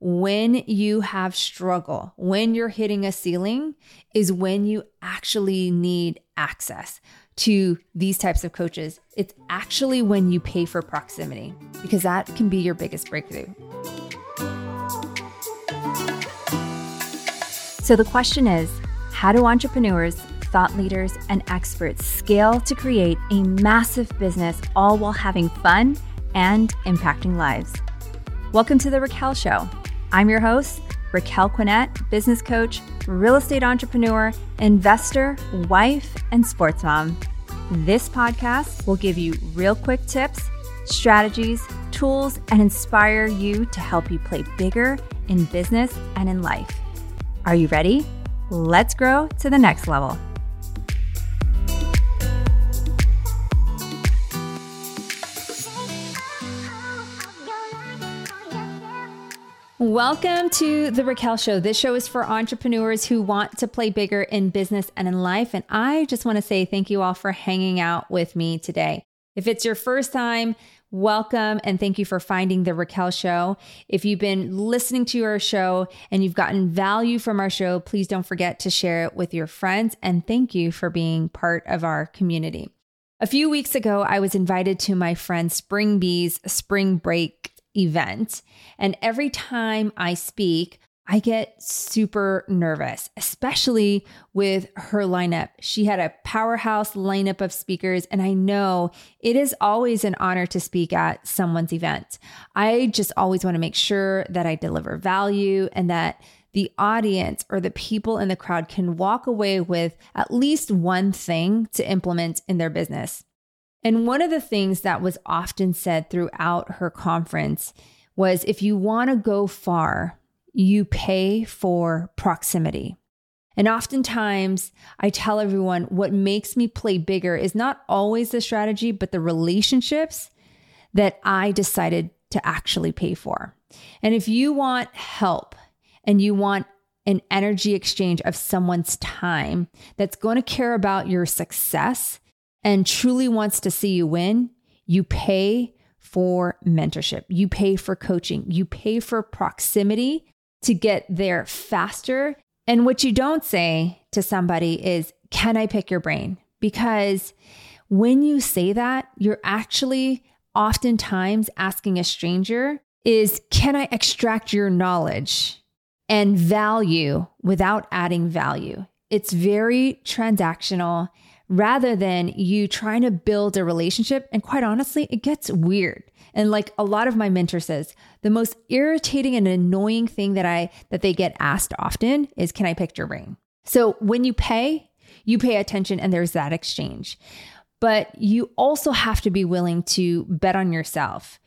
when you have struggle, when you're hitting a ceiling, is when you actually need access to these types of coaches. It's actually when you pay for proximity because that can be your biggest breakthrough. So the question is how do entrepreneurs, thought leaders, and experts scale to create a massive business all while having fun and impacting lives? Welcome to The Raquel Show. I'm your host, Raquel Quinet, business coach, real estate entrepreneur, investor, wife, and sports mom. This podcast will give you real quick tips, strategies, tools, and inspire you to help you play bigger in business and in life. Are you ready? Let's grow to the next level. Welcome to the Raquel Show. This show is for entrepreneurs who want to play bigger in business and in life. And I just want to say thank you all for hanging out with me today. If it's your first time, welcome and thank you for finding the Raquel Show. If you've been listening to our show and you've gotten value from our show, please don't forget to share it with your friends. And thank you for being part of our community. A few weeks ago, I was invited to my friend Spring Bee's spring break event. And every time I speak, I get super nervous, especially with her lineup. She had a powerhouse lineup of speakers, and I know it is always an honor to speak at someone's event. I just always want to make sure that I deliver value and that the audience or the people in the crowd can walk away with at least one thing to implement in their business. And one of the things that was often said throughout her conference was if you want to go far, you pay for proximity. And oftentimes, I tell everyone what makes me play bigger is not always the strategy, but the relationships that I decided to actually pay for. And if you want help and you want an energy exchange of someone's time that's going to care about your success and truly wants to see you win, you pay for mentorship, you pay for coaching, you pay for proximity to get there faster. And what you don't say to somebody is, Can I pick your brain? Because when you say that, you're actually oftentimes asking a stranger, is Can I extract your knowledge and value without adding value? It's very transactional rather than you trying to build a relationship. And quite honestly, it gets weird. And like a lot of my mentor says, the most irritating and annoying thing that I that they get asked often is can I pick your brain? So when you pay, you pay attention and there's that exchange. But you also have to be willing to bet on yourself.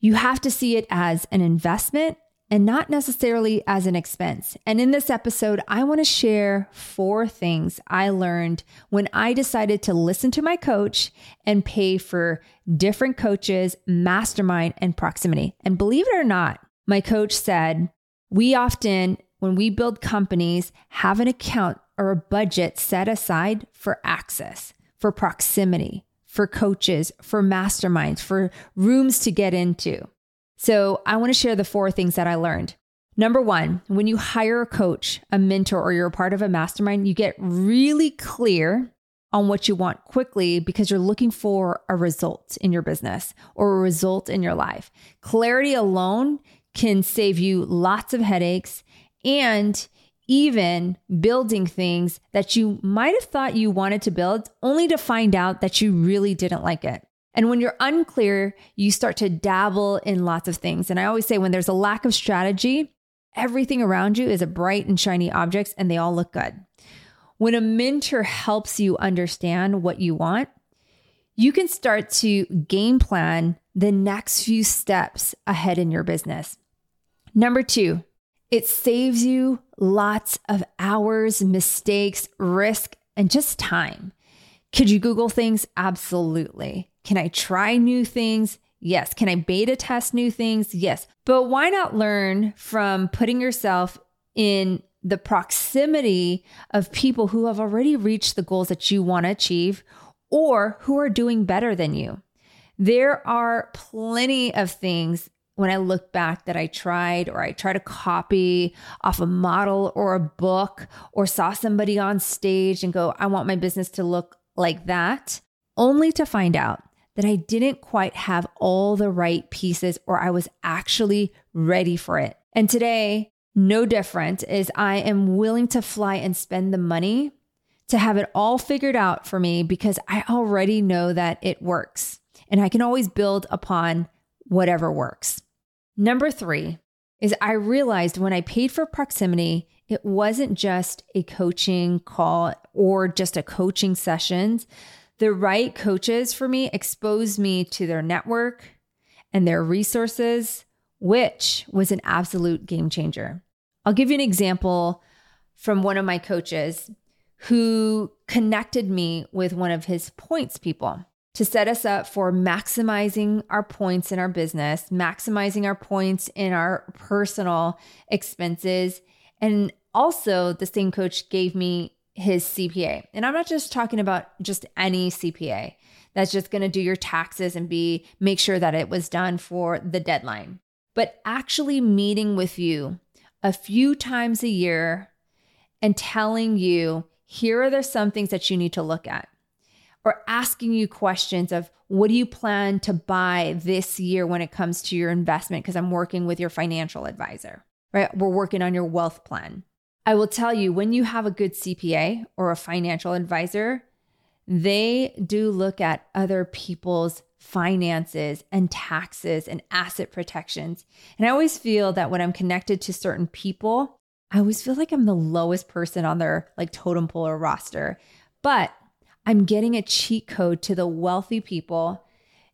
You have to see it as an investment and not necessarily as an expense. And in this episode, I want to share four things I learned when I decided to listen to my coach and pay for different coaches, mastermind, and proximity. And believe it or not, my coach said, we often, when we build companies, have an account or a budget set aside for access, for proximity, for coaches, for masterminds, for rooms to get into. So I want to share the four things that I learned. Number one, when you hire a coach, a mentor, or you're a part of a mastermind, you get really clear on what you want quickly because you're looking for a result in your business or a result in your life. Clarity alone can save you lots of headaches and even building things that you might have thought you wanted to build only to find out that you really didn't like it. And when you're unclear, you start to dabble in lots of things. And I always say when there's a lack of strategy, everything around you is a bright and shiny objects and they all look good. When a mentor helps you understand what you want, you can start to game plan the next few steps ahead in your business. Number two, it saves you lots of hours, mistakes, risk, and just time. Could you Google things? Absolutely. Can I try new things? Yes. Can I beta test new things? Yes. But why not learn from putting yourself in the proximity of people who have already reached the goals that you want to achieve or who are doing better than you? There are plenty of things when I look back that I tried or I try to copy off a model or a book or saw somebody on stage and go, I want my business to look like that, only to find out that I didn't quite have all the right pieces or I was actually ready for it. And today, no different is I am willing to fly and spend the money to have it all figured out for me because I already know that it works and I can always build upon whatever works. Number three is I realized when I paid for proximity, it wasn't just a coaching call or just a coaching sessions. The right coaches for me exposed me to their network and their resources, which was an absolute game changer. I'll give you an example from one of my coaches who connected me with one of his points people to set us up for maximizing our points in our business, maximizing our points in our personal expenses. And also, the same coach gave me his CPA. And I'm not just talking about just any CPA that's just going to do your taxes and be make sure that it was done for the deadline, but actually meeting with you a few times a year and telling you here are the some things that you need to look at or asking you questions of what do you plan to buy this year when it comes to your investment? Because I'm working with your financial advisor, right? We're working on your wealth plan. I will tell you when you have a good CPA or a financial advisor, they do look at other people's finances and taxes and asset protections. And I always feel that when I'm connected to certain people, I always feel like I'm the lowest person on their like totem pole or roster. But I'm getting a cheat code to the wealthy people.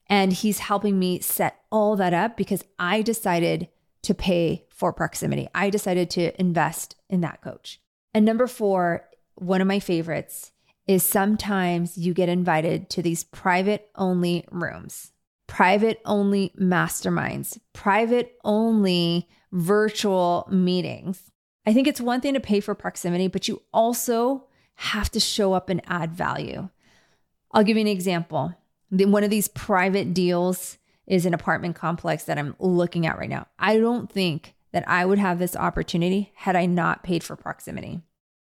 And he's helping me set all that up because I decided to pay for proximity. I decided to invest in that coach. And number four, one of my favorites is sometimes you get invited to these private only rooms, private only masterminds, private only virtual meetings. I think it's one thing to pay for proximity, but you also have to show up and add value. I'll give you an example. One of these private deals is an apartment complex that I'm looking at right now. I don't think that I would have this opportunity had I not paid for proximity.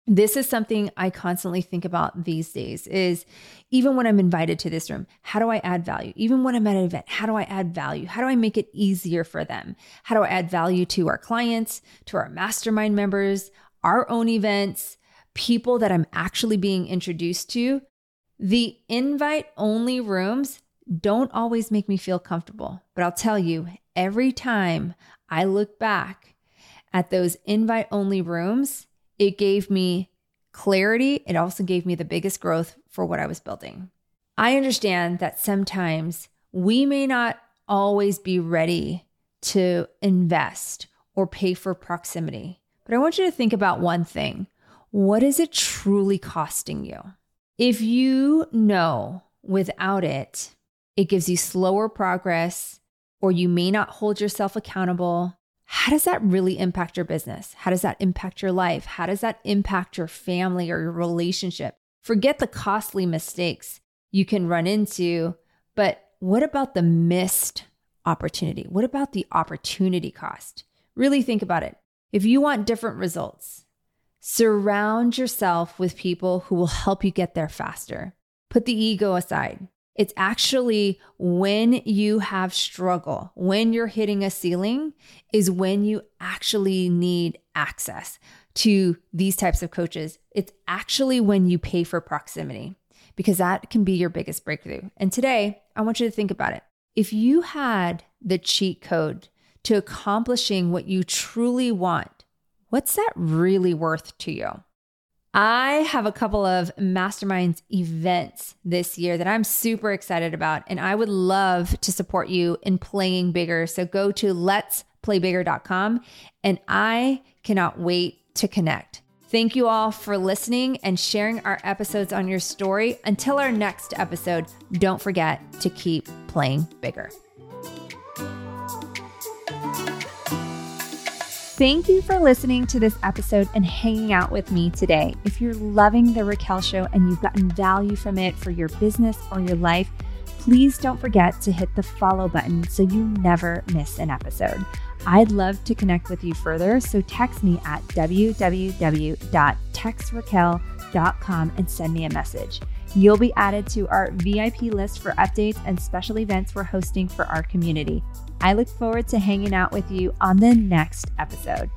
This is something I constantly think about these days is even when I'm invited to this room, how do I add value? Even when I'm at an event, how do I add value? How do I make it easier for them? How do I add value to our clients, to our mastermind members, our own events, people that I'm actually being introduced to, the invite only rooms don't always make me feel comfortable. But I'll tell you, every time I look back at those invite only rooms, it gave me clarity. It also gave me the biggest growth for what I was building. I understand that sometimes we may not always be ready to invest or pay for proximity. But I want you to think about one thing what is it truly costing you? If you know without it, it gives you slower progress, or you may not hold yourself accountable, how does that really impact your business? How does that impact your life? How does that impact your family or your relationship? Forget the costly mistakes you can run into, but what about the missed opportunity? What about the opportunity cost? Really think about it. If you want different results, Surround yourself with people who will help you get there faster. Put the ego aside. It's actually when you have struggle, when you're hitting a ceiling, is when you actually need access to these types of coaches. It's actually when you pay for proximity because that can be your biggest breakthrough. And today, I want you to think about it. If you had the cheat code to accomplishing what you truly want, what's that really worth to you? I have a couple of masterminds events this year that I'm super excited about, and I would love to support you in playing bigger. So go to letsplaybigger.com, and I cannot wait to connect. Thank you all for listening and sharing our episodes on your story. Until our next episode, don't forget to keep playing bigger. Thank you for listening to this episode and hanging out with me today. If you're loving The Raquel Show and you've gotten value from it for your business or your life, please don't forget to hit the follow button so you never miss an episode. I'd love to connect with you further, so text me at www.textraquel.com and send me a message. You'll be added to our VIP list for updates and special events we're hosting for our community. I look forward to hanging out with you on the next episode.